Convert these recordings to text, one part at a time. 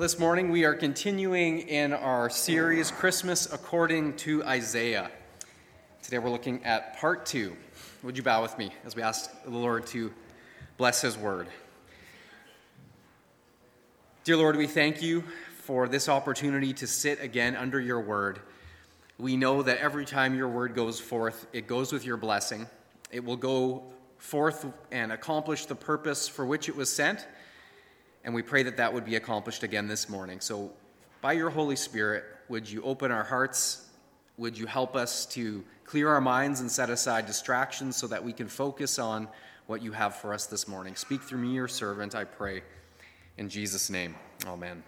Well, this morning we are continuing in our series, Christmas According to Isaiah. Today we're looking at part two. Would you bow with me as we ask the Lord to bless his word? Dear Lord, we thank you for this opportunity to sit again under your word. We know that every time your word goes forth, it goes with your blessing. It will go forth and accomplish the purpose for which it was sent and we pray that that would be accomplished again this morning. So, by your Holy Spirit, would you open our hearts? Would you help us to clear our minds and set aside distractions so that we can focus on what you have for us this morning? Speak through me, your servant, I pray. In Jesus' name, amen.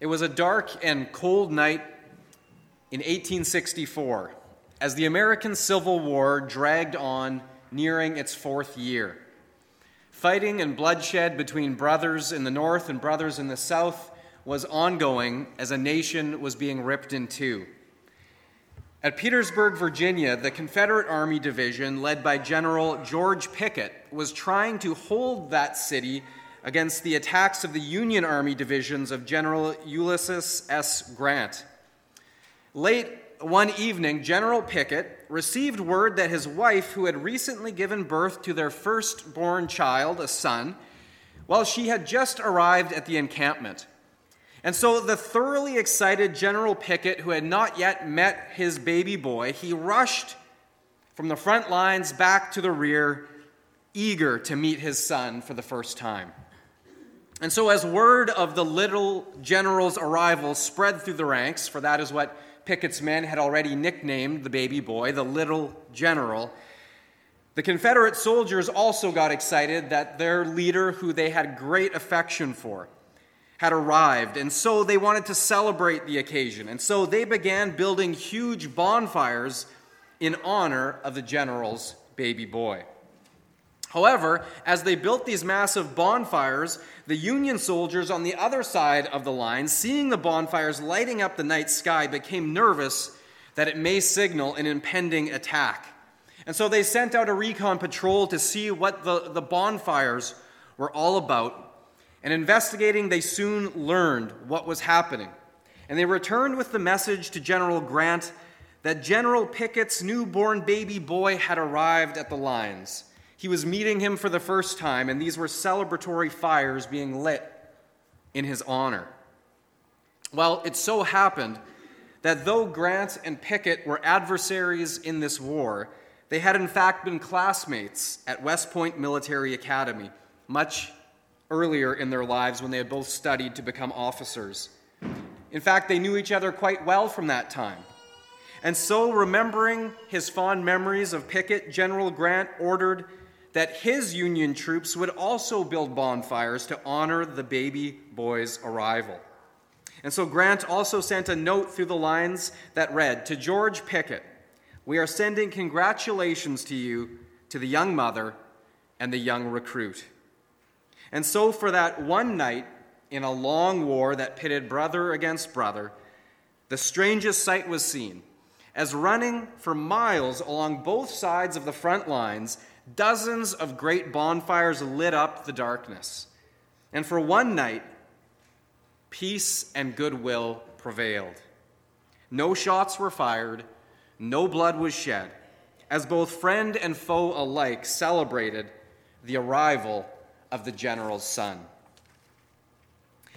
It was a dark and cold night in 1864 as the American Civil War dragged on nearing its fourth year. Fighting and bloodshed between brothers in the north and brothers in the south was ongoing as a nation was being ripped in two. At Petersburg, Virginia, the Confederate Army Division, led by General George Pickett, was trying to hold that city against the attacks of the Union Army divisions of General Ulysses S. Grant. Late one evening, General Pickett received word that his wife, who had recently given birth to their firstborn child, a son, well, she had just arrived at the encampment. And so the thoroughly excited General Pickett, who had not yet met his baby boy, he rushed from the front lines back to the rear, eager to meet his son for the first time. And so, as word of the little general's arrival spread through the ranks, for that is what Pickett's men had already nicknamed the baby boy the Little General. The Confederate soldiers also got excited that their leader, who they had great affection for, had arrived, and so they wanted to celebrate the occasion. And so they began building huge bonfires in honor of the general's baby boy. However, as they built these massive bonfires, the Union soldiers on the other side of the line, seeing the bonfires lighting up the night sky, became nervous that it may signal an impending attack. And so they sent out a recon patrol to see what the, the bonfires were all about. And investigating, they soon learned what was happening. And they returned with the message to General Grant that General Pickett's newborn baby boy had arrived at the lines. He was meeting him for the first time, and these were celebratory fires being lit in his honor. Well, it so happened that though Grant and Pickett were adversaries in this war, they had in fact been classmates at West Point Military Academy much earlier in their lives when they had both studied to become officers. In fact, they knew each other quite well from that time. And so, remembering his fond memories of Pickett, General Grant ordered that his Union troops would also build bonfires to honor the baby boy's arrival. And so Grant also sent a note through the lines that read To George Pickett, we are sending congratulations to you, to the young mother, and the young recruit. And so, for that one night in a long war that pitted brother against brother, the strangest sight was seen as running for miles along both sides of the front lines Dozens of great bonfires lit up the darkness. And for one night, peace and goodwill prevailed. No shots were fired, no blood was shed, as both friend and foe alike celebrated the arrival of the general's son.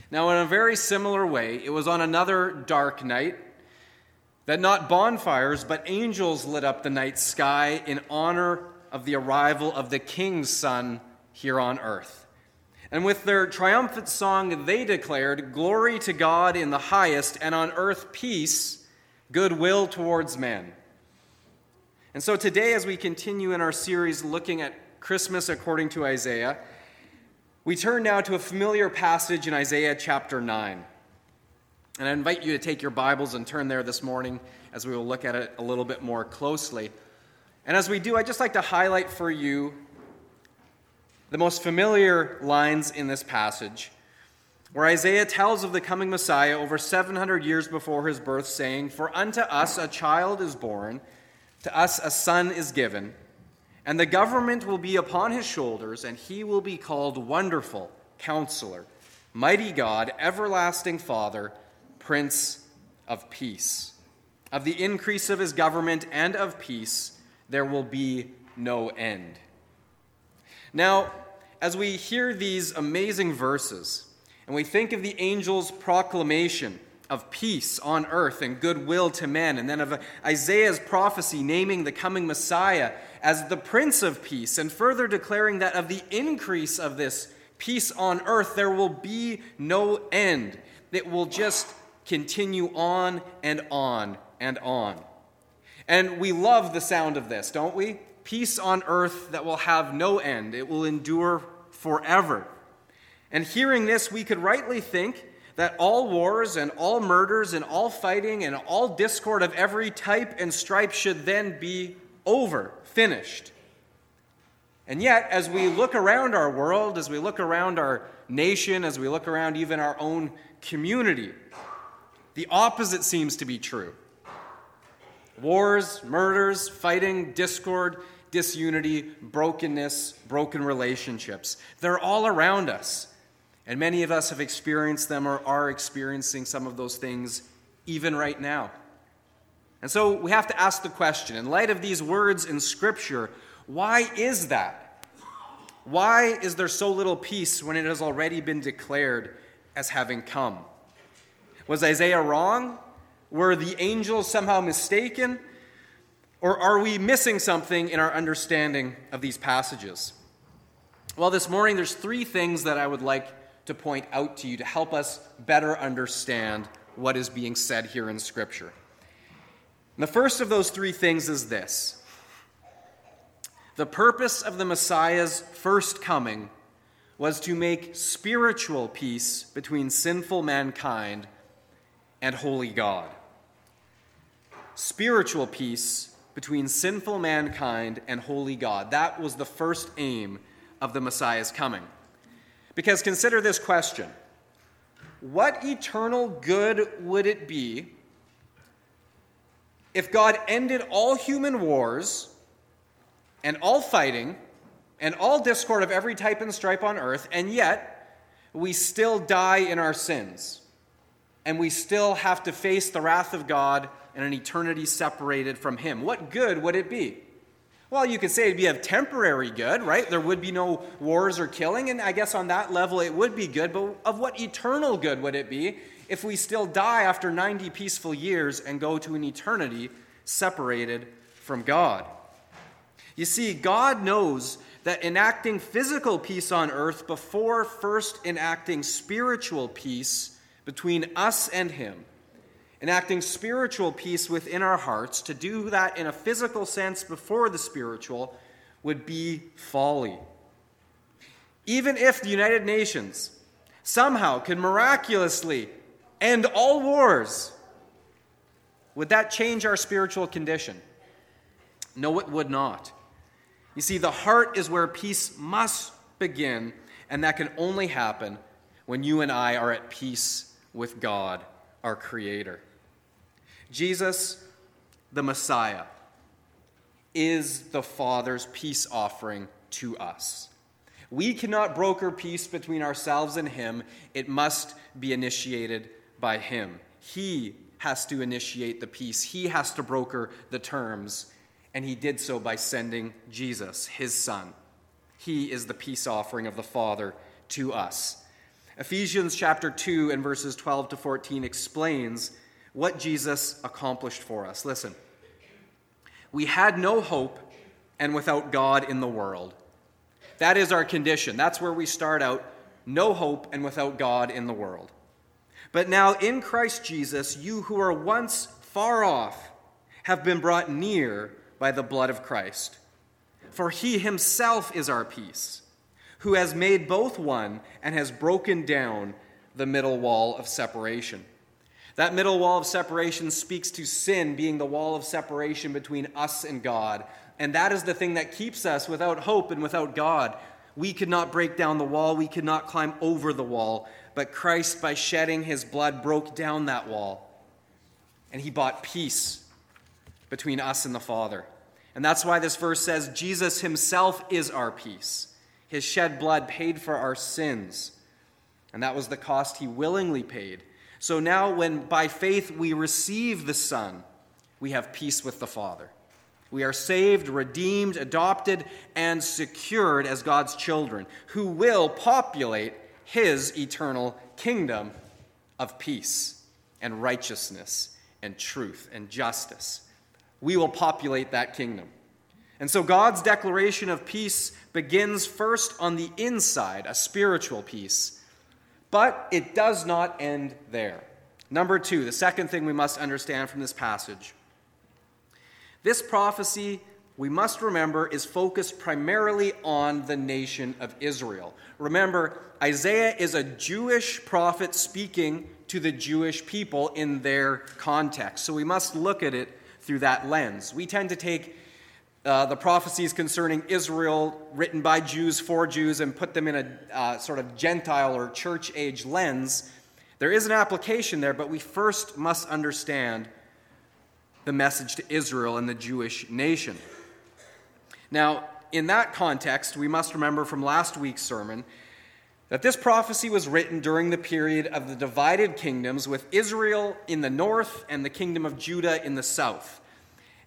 Now, in a very similar way, it was on another dark night that not bonfires, but angels lit up the night sky in honor of the arrival of the king's son here on earth. And with their triumphant song, they declared, Glory to God in the highest, and on earth peace, goodwill towards men. And so today, as we continue in our series looking at Christmas according to Isaiah, we turn now to a familiar passage in Isaiah chapter 9. And I invite you to take your Bibles and turn there this morning as we will look at it a little bit more closely. And as we do, I'd just like to highlight for you the most familiar lines in this passage, where Isaiah tells of the coming Messiah over 700 years before his birth, saying, For unto us a child is born, to us a son is given, And the government will be upon his shoulders, and he will be called Wonderful, Counselor, Mighty God, Everlasting Father, Prince of Peace. Of the increase of his government and of peace, there will be no end. Now, as we hear these amazing verses, and we think of the angel's proclamation of peace on earth and goodwill to men, and then of Isaiah's prophecy naming the coming Messiah as the Prince of Peace, and further declaring that of the increase of this peace on earth, there will be no end. It will just continue on and on and on. And we love the sound of this, don't we? Peace on earth that will have no end, it will endure forever. And hearing this, we could rightly think that all wars and all murders and all fighting and all discord of every type and stripe should then be over, finished. And yet, as we look around our world, as we look around our nation, as we look around even our own community, the opposite seems to be true. Wars, murders, fighting, discord, disunity, brokenness, broken relationships. They're all around us. And many of us have experienced them or are experiencing some of those things even right now. And so we have to ask the question in light of these words in Scripture, why is that? Why is there so little peace when it has already been declared as having come? Was Isaiah wrong? Were the angels somehow mistaken? Or are we missing something in our understanding of these passages? Well, this morning there's three things that I would like to point out to you to help us better understand what is being said here in Scripture. And the first of those three things is this the purpose of the Messiah's first coming was to make spiritual peace between sinful mankind and holy God. Spiritual peace between sinful mankind and holy God. That was the first aim of the Messiah's coming. Because consider this question What eternal good would it be if God ended all human wars and all fighting and all discord of every type and stripe on earth, and yet we still die in our sins? And we still have to face the wrath of God and an eternity separated from Him. What good would it be? Well, you could say it'd be a temporary good, right? There would be no wars or killing, and I guess on that level it would be good, but of what eternal good would it be if we still die after 90 peaceful years and go to an eternity separated from God? You see, God knows that enacting physical peace on earth before first enacting spiritual peace between us and Him enacting spiritual peace within our hearts, to do that in a physical sense before the spiritual would be folly. Even if the United Nations somehow could miraculously end all wars, would that change our spiritual condition? No, it would not. You see, the heart is where peace must begin, and that can only happen when you and I are at peace with God, our Creator. Jesus, the Messiah, is the Father's peace offering to us. We cannot broker peace between ourselves and Him, it must be initiated by Him. He has to initiate the peace, He has to broker the terms, and He did so by sending Jesus, His Son. He is the peace offering of the Father to us. Ephesians chapter 2 and verses 12 to 14 explains what Jesus accomplished for us. Listen, we had no hope and without God in the world. That is our condition. That's where we start out no hope and without God in the world. But now in Christ Jesus, you who were once far off have been brought near by the blood of Christ. For he himself is our peace, who has made both one and has broken down the middle wall of separation that middle wall of separation speaks to sin being the wall of separation between us and God. And that is the thing that keeps us without hope and without God. We could not break down the wall, we could not climb over the wall. But Christ, by shedding his blood, broke down that wall. And he bought peace between us and the Father. And that's why this verse says Jesus himself is our peace. His shed blood paid for our sins. And that was the cost he willingly paid. So now, when by faith we receive the Son, we have peace with the Father. We are saved, redeemed, adopted, and secured as God's children who will populate his eternal kingdom of peace and righteousness and truth and justice. We will populate that kingdom. And so God's declaration of peace begins first on the inside, a spiritual peace. But it does not end there. Number two, the second thing we must understand from this passage this prophecy, we must remember, is focused primarily on the nation of Israel. Remember, Isaiah is a Jewish prophet speaking to the Jewish people in their context. So we must look at it through that lens. We tend to take uh, the prophecies concerning Israel written by Jews for Jews and put them in a uh, sort of Gentile or church age lens. There is an application there, but we first must understand the message to Israel and the Jewish nation. Now, in that context, we must remember from last week's sermon that this prophecy was written during the period of the divided kingdoms, with Israel in the north and the kingdom of Judah in the south.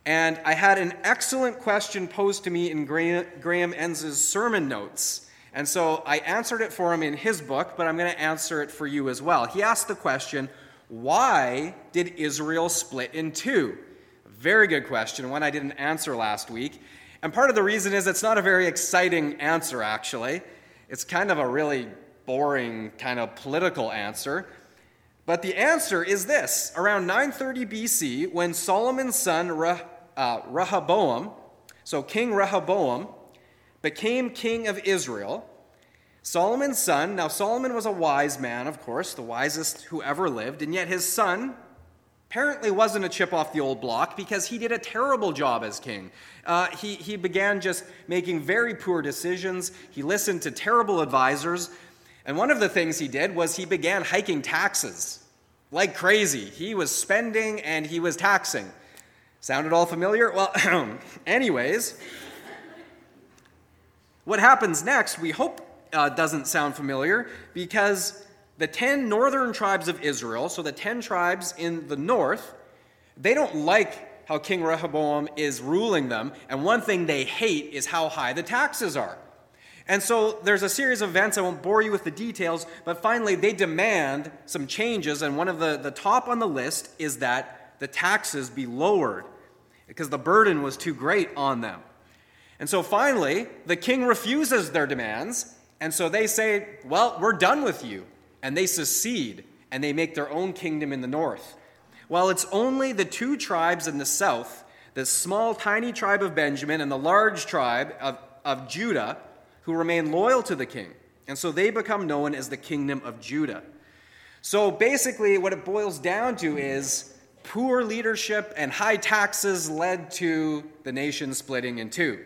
And I had an excellent question posed to me in Graham Enz's sermon notes. And so I answered it for him in his book, but I'm going to answer it for you as well. He asked the question why did Israel split in two? Very good question, one I didn't answer last week. And part of the reason is it's not a very exciting answer, actually. It's kind of a really boring, kind of political answer. But the answer is this around 930 BC, when Solomon's son uh, Rehoboam, so King Rehoboam, became king of Israel, Solomon's son, now Solomon was a wise man, of course, the wisest who ever lived, and yet his son apparently wasn't a chip off the old block because he did a terrible job as king. Uh, he, he began just making very poor decisions. He listened to terrible advisors. And one of the things he did was he began hiking taxes like crazy. He was spending and he was taxing. Sounded all familiar? Well, anyways, what happens next, we hope uh, doesn't sound familiar because the 10 northern tribes of Israel, so the 10 tribes in the north, they don't like how King Rehoboam is ruling them, and one thing they hate is how high the taxes are. And so there's a series of events, I won't bore you with the details, but finally they demand some changes, and one of the, the top on the list is that the taxes be lowered because the burden was too great on them. And so finally, the king refuses their demands and so they say, Well, we're done with you. And they secede and they make their own kingdom in the north. While it's only the two tribes in the south, the small, tiny tribe of Benjamin and the large tribe of, of Judah, who remain loyal to the king. And so they become known as the kingdom of Judah. So basically, what it boils down to is poor leadership and high taxes led to the nation splitting in two.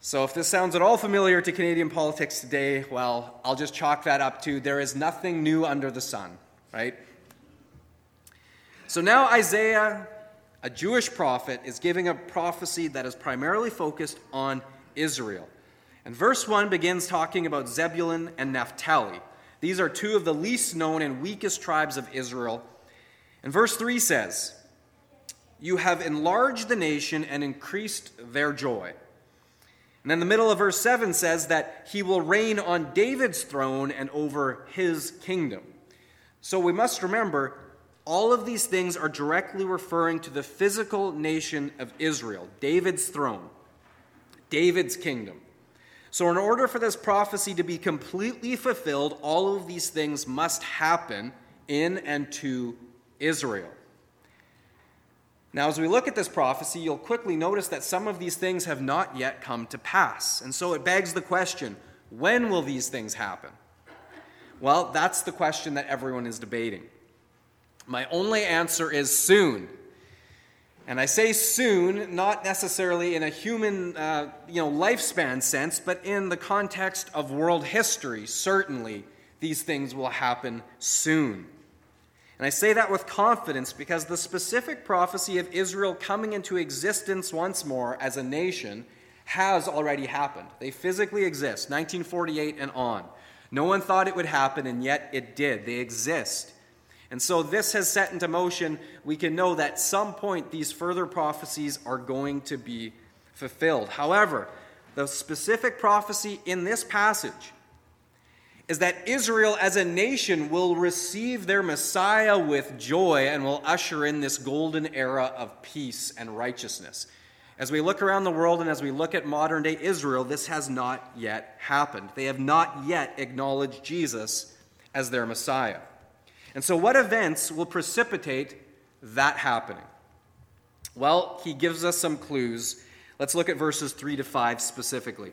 So, if this sounds at all familiar to Canadian politics today, well, I'll just chalk that up to there is nothing new under the sun, right? So now Isaiah, a Jewish prophet, is giving a prophecy that is primarily focused on Israel. And verse 1 begins talking about Zebulun and Naphtali. These are two of the least known and weakest tribes of Israel. And verse 3 says, You have enlarged the nation and increased their joy. And then the middle of verse 7 says that he will reign on David's throne and over his kingdom. So we must remember all of these things are directly referring to the physical nation of Israel, David's throne, David's kingdom. So, in order for this prophecy to be completely fulfilled, all of these things must happen in and to Israel. Now, as we look at this prophecy, you'll quickly notice that some of these things have not yet come to pass. And so it begs the question when will these things happen? Well, that's the question that everyone is debating. My only answer is soon. And I say soon, not necessarily in a human uh, you know, lifespan sense, but in the context of world history. Certainly, these things will happen soon. And I say that with confidence because the specific prophecy of Israel coming into existence once more as a nation has already happened. They physically exist, 1948 and on. No one thought it would happen, and yet it did. They exist. And so this has set into motion, we can know that at some point these further prophecies are going to be fulfilled. However, the specific prophecy in this passage is that Israel as a nation will receive their Messiah with joy and will usher in this golden era of peace and righteousness. As we look around the world and as we look at modern day Israel, this has not yet happened. They have not yet acknowledged Jesus as their Messiah. And so, what events will precipitate that happening? Well, he gives us some clues. Let's look at verses 3 to 5 specifically.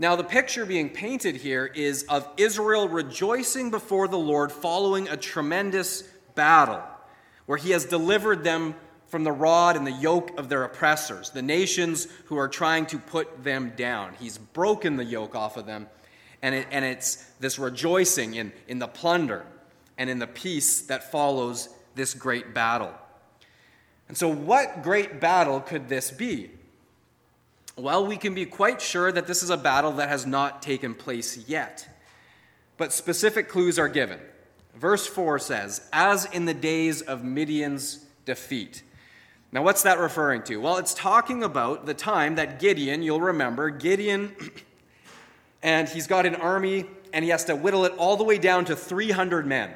Now, the picture being painted here is of Israel rejoicing before the Lord following a tremendous battle where he has delivered them from the rod and the yoke of their oppressors, the nations who are trying to put them down. He's broken the yoke off of them, and, it, and it's this rejoicing in, in the plunder and in the peace that follows this great battle. And so, what great battle could this be? Well, we can be quite sure that this is a battle that has not taken place yet. But specific clues are given. Verse 4 says, As in the days of Midian's defeat. Now, what's that referring to? Well, it's talking about the time that Gideon, you'll remember, Gideon, and he's got an army, and he has to whittle it all the way down to 300 men.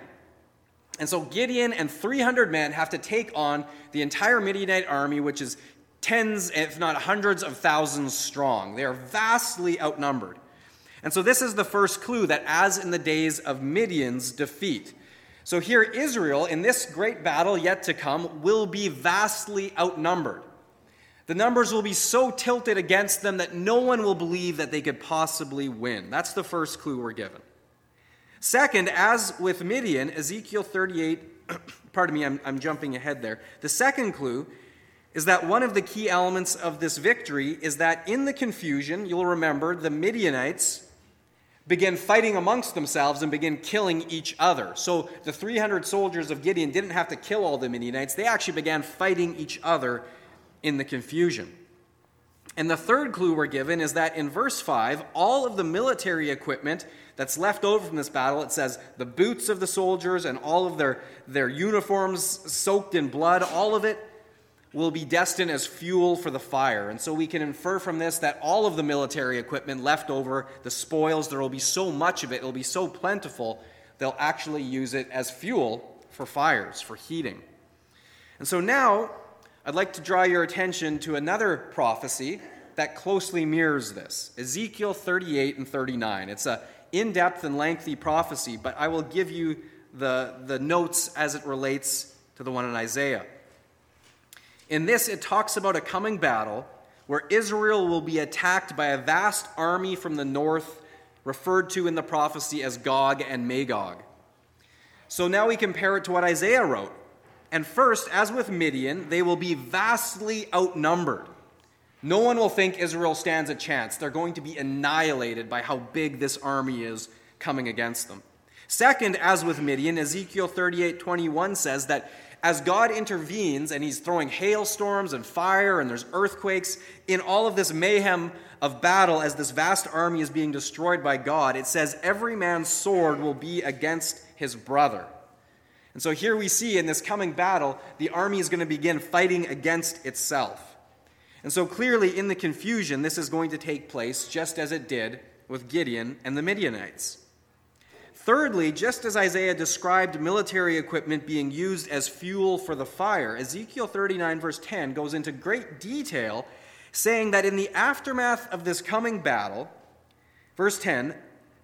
And so Gideon and 300 men have to take on the entire Midianite army, which is tens, if not hundreds of thousands strong. They are vastly outnumbered. And so, this is the first clue that, as in the days of Midian's defeat. So, here, Israel, in this great battle yet to come, will be vastly outnumbered. The numbers will be so tilted against them that no one will believe that they could possibly win. That's the first clue we're given. Second, as with Midian, Ezekiel 38, pardon me, I'm, I'm jumping ahead there. The second clue is that one of the key elements of this victory is that in the confusion, you'll remember, the Midianites began fighting amongst themselves and began killing each other. So the 300 soldiers of Gideon didn't have to kill all the Midianites, they actually began fighting each other in the confusion. And the third clue we're given is that in verse 5, all of the military equipment that's left over from this battle, it says the boots of the soldiers and all of their, their uniforms soaked in blood, all of it will be destined as fuel for the fire. And so we can infer from this that all of the military equipment left over, the spoils, there will be so much of it, it will be so plentiful, they'll actually use it as fuel for fires, for heating. And so now, I'd like to draw your attention to another prophecy that closely mirrors this Ezekiel 38 and 39. It's a in depth and lengthy prophecy, but I will give you the, the notes as it relates to the one in Isaiah. In this, it talks about a coming battle where Israel will be attacked by a vast army from the north, referred to in the prophecy as Gog and Magog. So now we compare it to what Isaiah wrote. And first, as with Midian, they will be vastly outnumbered. No one will think Israel stands a chance. They're going to be annihilated by how big this army is coming against them. Second, as with Midian, Ezekiel 38 21 says that as God intervenes and he's throwing hailstorms and fire and there's earthquakes in all of this mayhem of battle as this vast army is being destroyed by God, it says every man's sword will be against his brother. And so here we see in this coming battle, the army is going to begin fighting against itself. And so clearly, in the confusion, this is going to take place just as it did with Gideon and the Midianites. Thirdly, just as Isaiah described military equipment being used as fuel for the fire, Ezekiel 39, verse 10, goes into great detail, saying that in the aftermath of this coming battle, verse 10,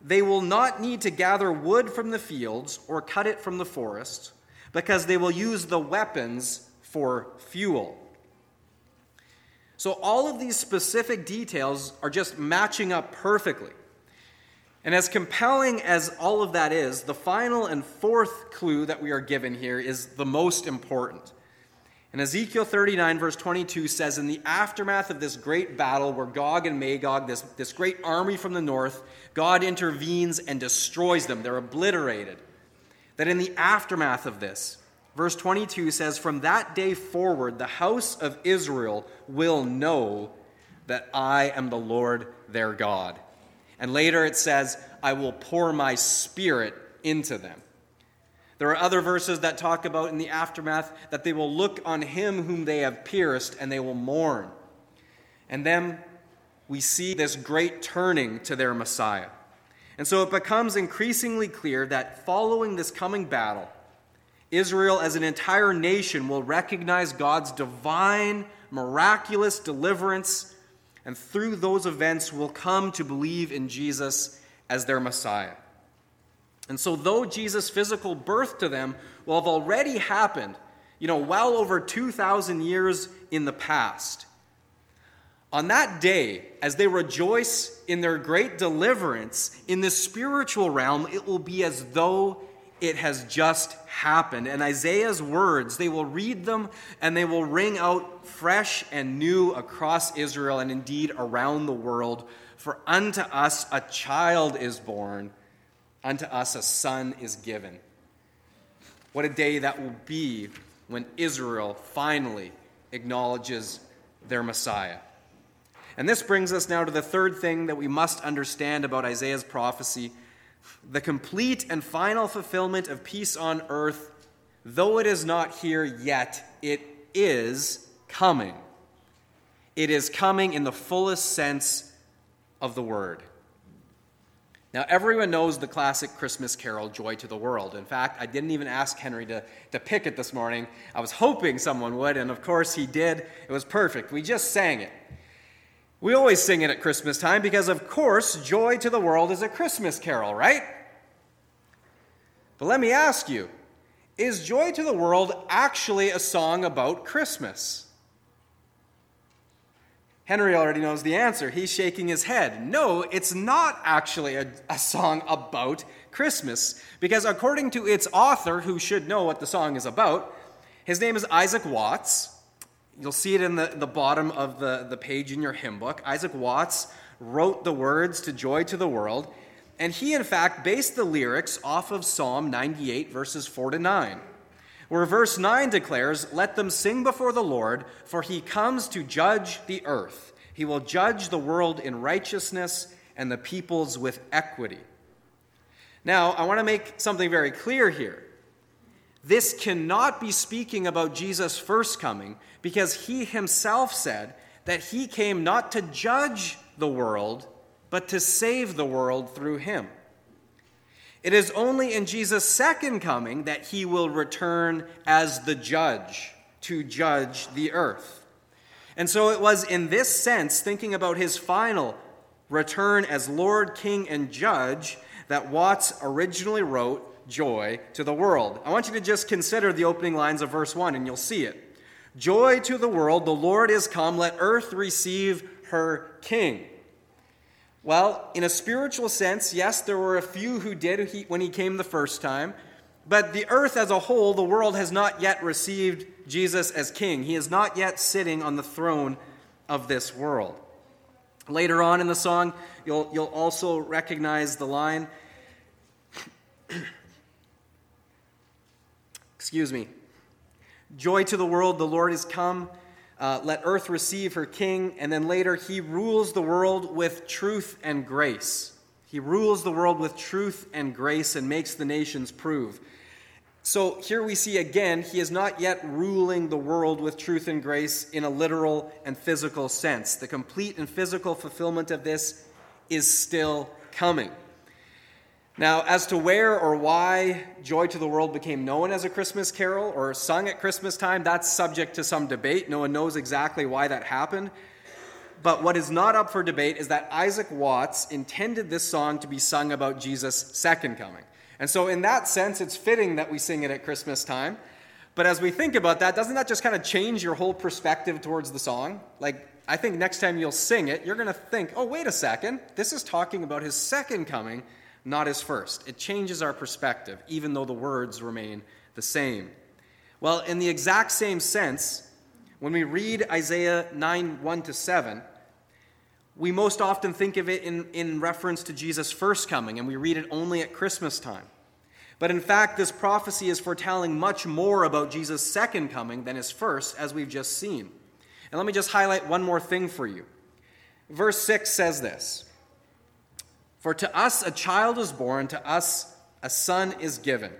they will not need to gather wood from the fields or cut it from the forest, because they will use the weapons for fuel. So, all of these specific details are just matching up perfectly. And as compelling as all of that is, the final and fourth clue that we are given here is the most important. And Ezekiel 39, verse 22 says, In the aftermath of this great battle where Gog and Magog, this, this great army from the north, God intervenes and destroys them. They're obliterated. That in the aftermath of this, verse 22 says, From that day forward, the house of Israel will know that I am the Lord their God. And later it says, I will pour my spirit into them. There are other verses that talk about in the aftermath that they will look on him whom they have pierced and they will mourn. And then we see this great turning to their Messiah. And so it becomes increasingly clear that following this coming battle, Israel as an entire nation will recognize God's divine, miraculous deliverance and through those events will come to believe in Jesus as their Messiah. And so, though Jesus' physical birth to them will have already happened, you know, well over 2,000 years in the past, on that day, as they rejoice in their great deliverance in the spiritual realm, it will be as though it has just happened. And Isaiah's words, they will read them and they will ring out fresh and new across Israel and indeed around the world. For unto us a child is born, unto us a son is given. What a day that will be when Israel finally acknowledges their Messiah. And this brings us now to the third thing that we must understand about Isaiah's prophecy the complete and final fulfillment of peace on earth, though it is not here yet, it is coming. It is coming in the fullest sense of the word. Now, everyone knows the classic Christmas carol, Joy to the World. In fact, I didn't even ask Henry to, to pick it this morning. I was hoping someone would, and of course he did. It was perfect. We just sang it. We always sing it at Christmas time because, of course, Joy to the World is a Christmas carol, right? But let me ask you is Joy to the World actually a song about Christmas? Henry already knows the answer. He's shaking his head. No, it's not actually a, a, song about Christmas, because according to its author, who should know what the song is about, his name is Isaac Watts. You'll see it in the, the bottom of the, the page in your hymn book. Isaac Watts wrote the words to Joy to the World, and he, in fact, based the lyrics off of Psalm 98, verses 4 to 9, where verse 9 declares, Let them sing before the Lord, for he comes to judge the earth. He will judge the world in righteousness and the peoples with equity. Now, I want to make something very clear here. This cannot be speaking about Jesus' first coming because he himself said that he came not to judge the world, but to save the world through him. It is only in Jesus' second coming that he will return as the judge to judge the earth. And so it was in this sense, thinking about his final return as Lord, King, and Judge, that Watts originally wrote Joy to the World. I want you to just consider the opening lines of verse 1, and you'll see it. Joy to the world, the Lord is come, let earth receive her King. Well, in a spiritual sense, yes, there were a few who did when he came the first time, but the earth as a whole, the world, has not yet received Jesus as king. He is not yet sitting on the throne of this world. Later on in the song, you'll, you'll also recognize the line Excuse me. Joy to the world, the Lord is come. Uh, let earth receive her king. And then later, he rules the world with truth and grace. He rules the world with truth and grace and makes the nations prove. So here we see again, he is not yet ruling the world with truth and grace in a literal and physical sense. The complete and physical fulfillment of this is still coming. Now, as to where or why Joy to the World became known as a Christmas carol or sung at Christmas time, that's subject to some debate. No one knows exactly why that happened. But what is not up for debate is that Isaac Watts intended this song to be sung about Jesus' second coming. And so, in that sense, it's fitting that we sing it at Christmas time. But as we think about that, doesn't that just kind of change your whole perspective towards the song? Like, I think next time you'll sing it, you're going to think, oh, wait a second, this is talking about his second coming, not his first. It changes our perspective, even though the words remain the same. Well, in the exact same sense, when we read Isaiah 9 1 to 7, we most often think of it in, in reference to Jesus' first coming, and we read it only at Christmas time. But in fact, this prophecy is foretelling much more about Jesus' second coming than his first, as we've just seen. And let me just highlight one more thing for you. Verse 6 says this For to us a child is born, to us a son is given.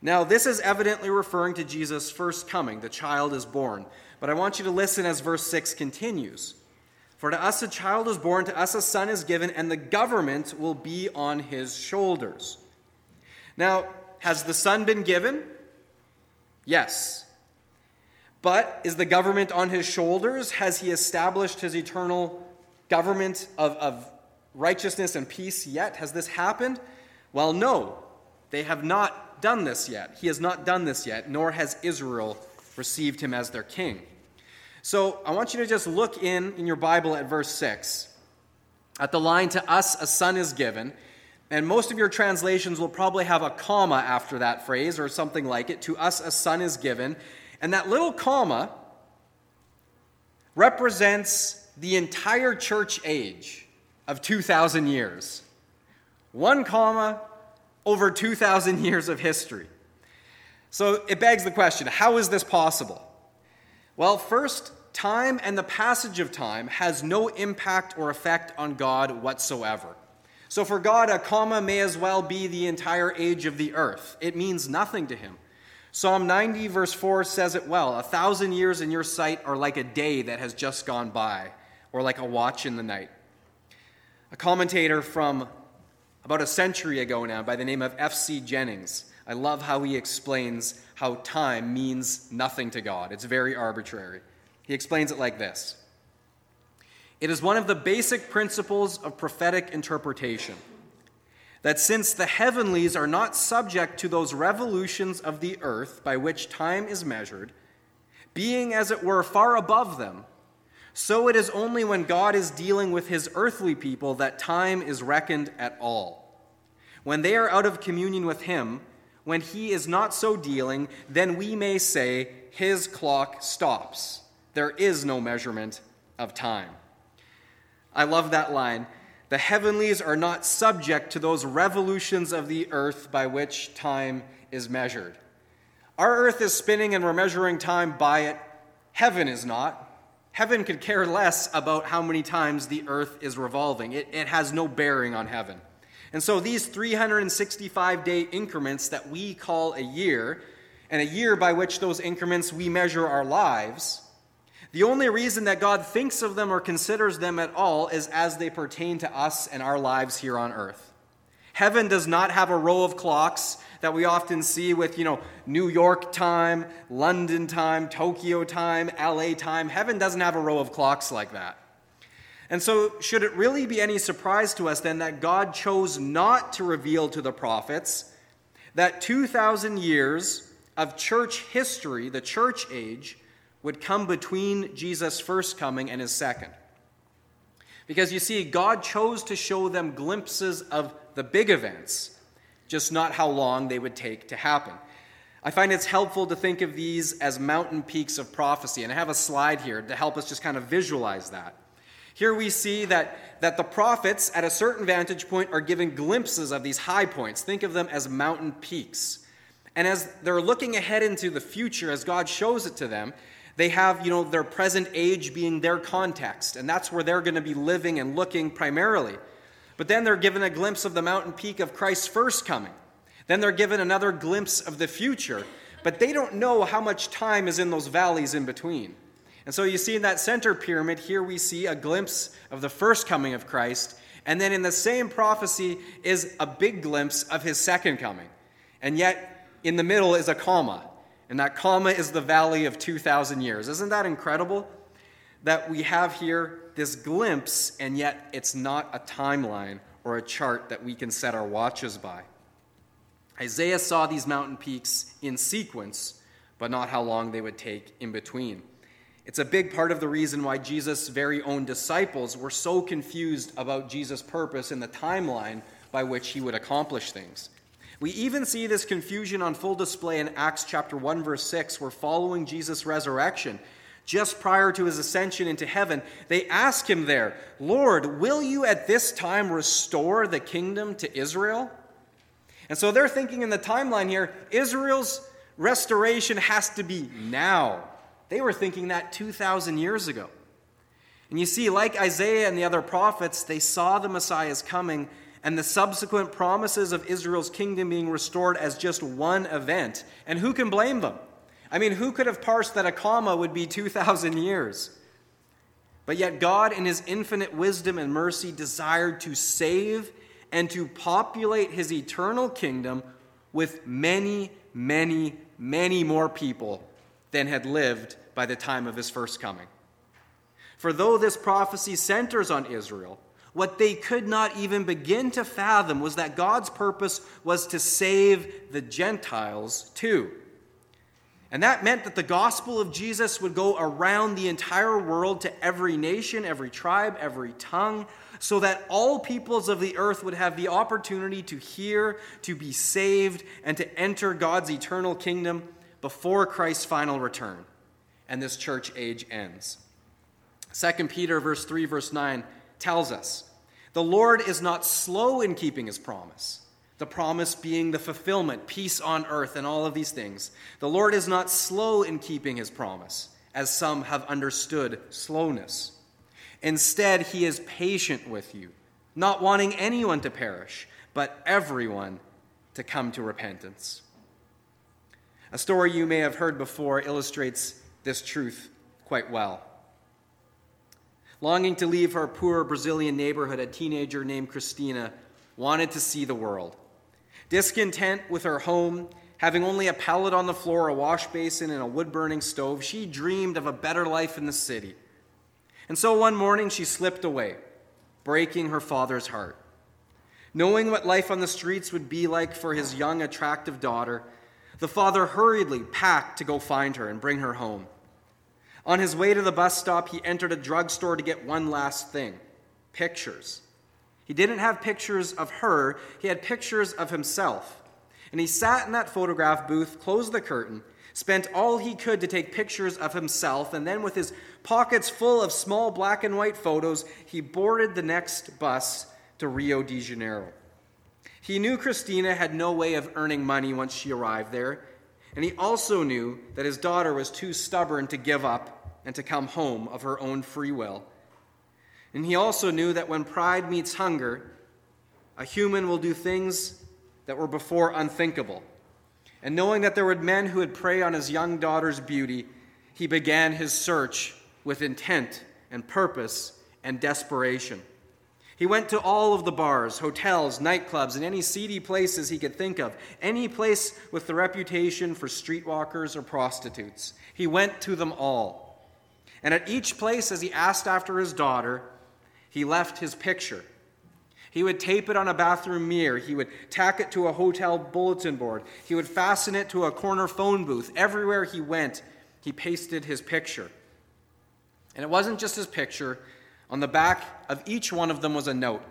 Now, this is evidently referring to Jesus' first coming. The child is born. But I want you to listen as verse 6 continues. For to us a child is born, to us a son is given, and the government will be on his shoulders. Now, has the son been given? Yes. But is the government on his shoulders? Has he established his eternal government of, of righteousness and peace yet? Has this happened? Well, no. They have not done this yet. He has not done this yet, nor has Israel received him as their king. So I want you to just look in in your Bible at verse 6. At the line, to us a son is given. And most of your translations will probably have a comma after that phrase or something like it. To us a son is given. And that little comma represents the entire church age of 2,000 years. One comma over 2,000 years of history. So it begs the question how is this possible? Well, first, time and the passage of time has no impact or effect on God whatsoever. So for God, a comma may as well be the entire age of the earth. It means nothing to him. Psalm 90, verse 4 says it well A thousand years in your sight are like a day that has just gone by, or like a watch in the night. A commentator from about a century ago now by the name of F.C. Jennings. I love how he explains how time means nothing to God. It's very arbitrary. He explains it like this It is one of the basic principles of prophetic interpretation that since the heavenlies are not subject to those revolutions of the earth by which time is measured, being as it were far above them, so it is only when God is dealing with his earthly people that time is reckoned at all. When they are out of communion with him, when he is not so dealing, then we may say, his clock stops. There is no measurement of time. I love that line. The heavenlies are not subject to those revolutions of the earth by which time is measured. Our earth is spinning and we're measuring time by it. Heaven is not. Heaven could care less about how many times the earth is revolving, it, it has no bearing on heaven. And so these 365 day increments that we call a year, and a year by which those increments we measure our lives, the only reason that God thinks of them or considers them at all is as they pertain to us and our lives here on earth. Heaven does not have a row of clocks that we often see with, you know, New York time, London time, Tokyo time, LA time. Heaven doesn't have a row of clocks like that. And so, should it really be any surprise to us then that God chose not to reveal to the prophets that 2,000 years of church history, the church age, would come between Jesus' first coming and his second? Because you see, God chose to show them glimpses of the big events just not how long they would take to happen. I find it's helpful to think of these as mountain peaks of prophecy, and I have a slide here to help us just kind of visualize that. Here we see that, that the prophets, at a certain vantage point, are given glimpses of these high points. Think of them as mountain peaks. And as they're looking ahead into the future, as God shows it to them, they have, you know, their present age being their context, and that's where they're going to be living and looking primarily. But then they're given a glimpse of the mountain peak of Christ's first coming. Then they're given another glimpse of the future, but they don't know how much time is in those valleys in between. And so you see in that center pyramid, here we see a glimpse of the first coming of Christ. And then in the same prophecy is a big glimpse of his second coming. And yet in the middle is a comma. And that comma is the valley of 2,000 years. Isn't that incredible? That we have here this glimpse, and yet it's not a timeline or a chart that we can set our watches by. Isaiah saw these mountain peaks in sequence, but not how long they would take in between. It's a big part of the reason why Jesus' very own disciples were so confused about Jesus' purpose and the timeline by which he would accomplish things. We even see this confusion on full display in Acts chapter 1 verse 6 where following Jesus' resurrection just prior to his ascension into heaven, they ask him there, Lord, will you at this time restore the kingdom to Israel? And so they're thinking in the timeline here, Israel's restoration has to be now. They were thinking that 2,000 years ago. And you see, like Isaiah and the other prophets, they saw the Messiah's coming and the subsequent promises of Israel's kingdom being restored as just one event. And who can blame them? I mean, who could have parsed that a comma would be 2,000 years? But yet, God, in his infinite wisdom and mercy, desired to save and to populate his eternal kingdom with many, many, many more people than had lived by the time of his first coming. For though this prophecy centers on Israel, what they could not even begin to fathom was that God's purpose was to save the Gentiles too. And that meant that the gospel of Jesus would go around the entire world to every nation, every tribe, every tongue, so that all peoples of the earth would have the opportunity to hear, to be saved, and to enter God's eternal kingdom before Christ's final return. And this church age ends. 2 Peter verse 3 verse 9 tells us, "The Lord is not slow in keeping his promise." The promise being the fulfillment, peace on earth, and all of these things. The Lord is not slow in keeping his promise, as some have understood slowness. Instead, he is patient with you, not wanting anyone to perish, but everyone to come to repentance. A story you may have heard before illustrates this truth quite well. Longing to leave her poor Brazilian neighborhood, a teenager named Christina wanted to see the world. Discontent with her home, having only a pallet on the floor, a wash basin, and a wood burning stove, she dreamed of a better life in the city. And so one morning she slipped away, breaking her father's heart. Knowing what life on the streets would be like for his young, attractive daughter, the father hurriedly packed to go find her and bring her home. On his way to the bus stop, he entered a drugstore to get one last thing pictures. He didn't have pictures of her, he had pictures of himself. And he sat in that photograph booth, closed the curtain, spent all he could to take pictures of himself, and then with his pockets full of small black and white photos, he boarded the next bus to Rio de Janeiro. He knew Christina had no way of earning money once she arrived there, and he also knew that his daughter was too stubborn to give up and to come home of her own free will. And he also knew that when pride meets hunger, a human will do things that were before unthinkable. And knowing that there were men who would prey on his young daughter's beauty, he began his search with intent and purpose and desperation. He went to all of the bars, hotels, nightclubs, and any seedy places he could think of, any place with the reputation for streetwalkers or prostitutes. He went to them all. And at each place, as he asked after his daughter, he left his picture. He would tape it on a bathroom mirror. He would tack it to a hotel bulletin board. He would fasten it to a corner phone booth. Everywhere he went, he pasted his picture. And it wasn't just his picture, on the back of each one of them was a note.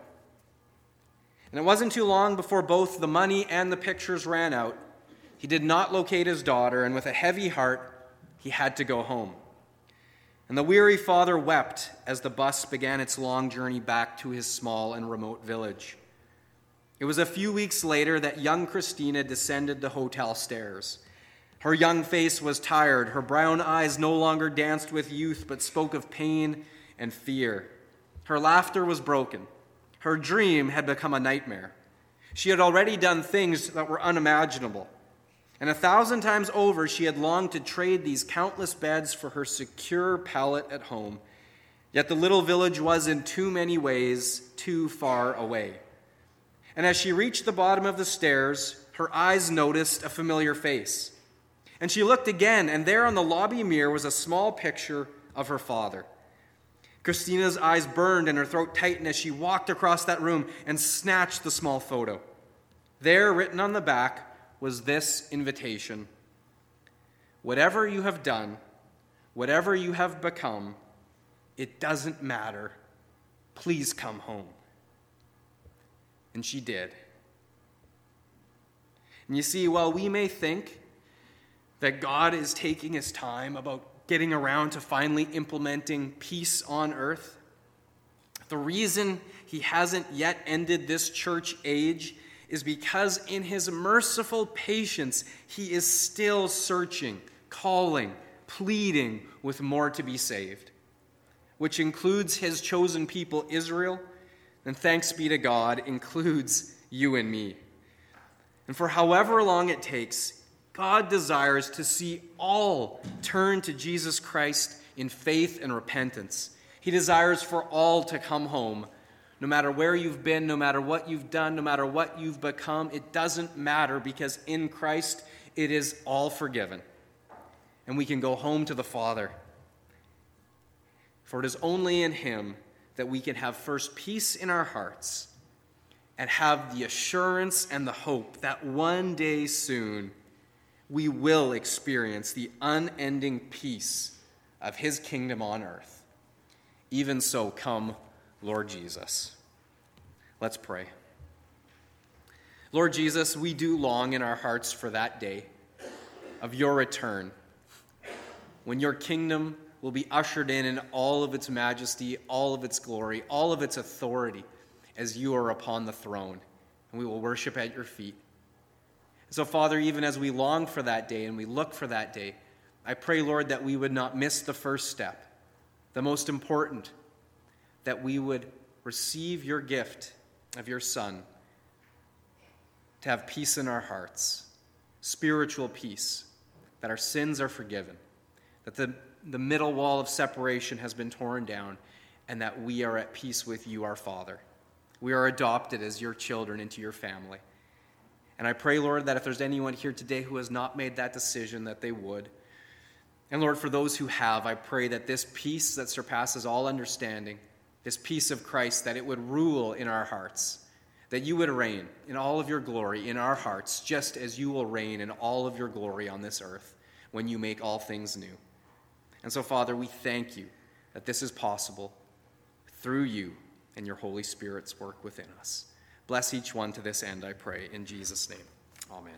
And it wasn't too long before both the money and the pictures ran out. He did not locate his daughter, and with a heavy heart, he had to go home. And the weary father wept as the bus began its long journey back to his small and remote village. It was a few weeks later that young Christina descended the hotel stairs. Her young face was tired. Her brown eyes no longer danced with youth, but spoke of pain and fear. Her laughter was broken. Her dream had become a nightmare. She had already done things that were unimaginable. And a thousand times over, she had longed to trade these countless beds for her secure pallet at home. Yet the little village was, in too many ways, too far away. And as she reached the bottom of the stairs, her eyes noticed a familiar face. And she looked again, and there on the lobby mirror was a small picture of her father. Christina's eyes burned and her throat tightened as she walked across that room and snatched the small photo. There, written on the back, was this invitation Whatever you have done, whatever you have become, it doesn't matter. Please come home. And she did. And you see, while we may think that God is taking his time about getting around to finally implementing peace on earth, the reason he hasn't yet ended this church age is because in his merciful patience, he is still searching, calling, pleading with more to be saved, which includes his chosen people, Israel, and thanks be to God, includes you and me. And for however long it takes, God desires to see all turn to Jesus Christ in faith and repentance. He desires for all to come home. No matter where you've been, no matter what you've done, no matter what you've become, it doesn't matter because in Christ it is all forgiven. And we can go home to the Father. For it is only in Him that we can have first peace in our hearts and have the assurance and the hope that one day soon we will experience the unending peace of his kingdom on earth. Even so, come, Lord Jesus. Let's pray. Lord Jesus, we do long in our hearts for that day of your return, when your kingdom will be ushered in in all of its majesty, all of its glory, all of its authority, as you are upon the throne, and we will worship at your feet. So, Father, even as we long for that day and we look for that day, I pray, Lord, that we would not miss the first step, the most important, that we would receive your gift of your Son, to have peace in our hearts, spiritual peace, that our sins are forgiven, that the, the middle wall of separation has been torn down, and that we are at peace with you, our Father. We are adopted as your children into your family. And I pray, Lord, that if there's anyone here today who has not made that decision, that they would. And Lord, for those who have, I pray that this peace that surpasses all understanding, this peace of Christ, that it would rule in our hearts, that you would reign in all of your glory in our hearts, just as you will reign in all of your glory on this earth when you make all things new. And so, Father, we thank you that this is possible through you and your Holy Spirit's work within us. Bless each one to this end, I pray. In Jesus' name, amen.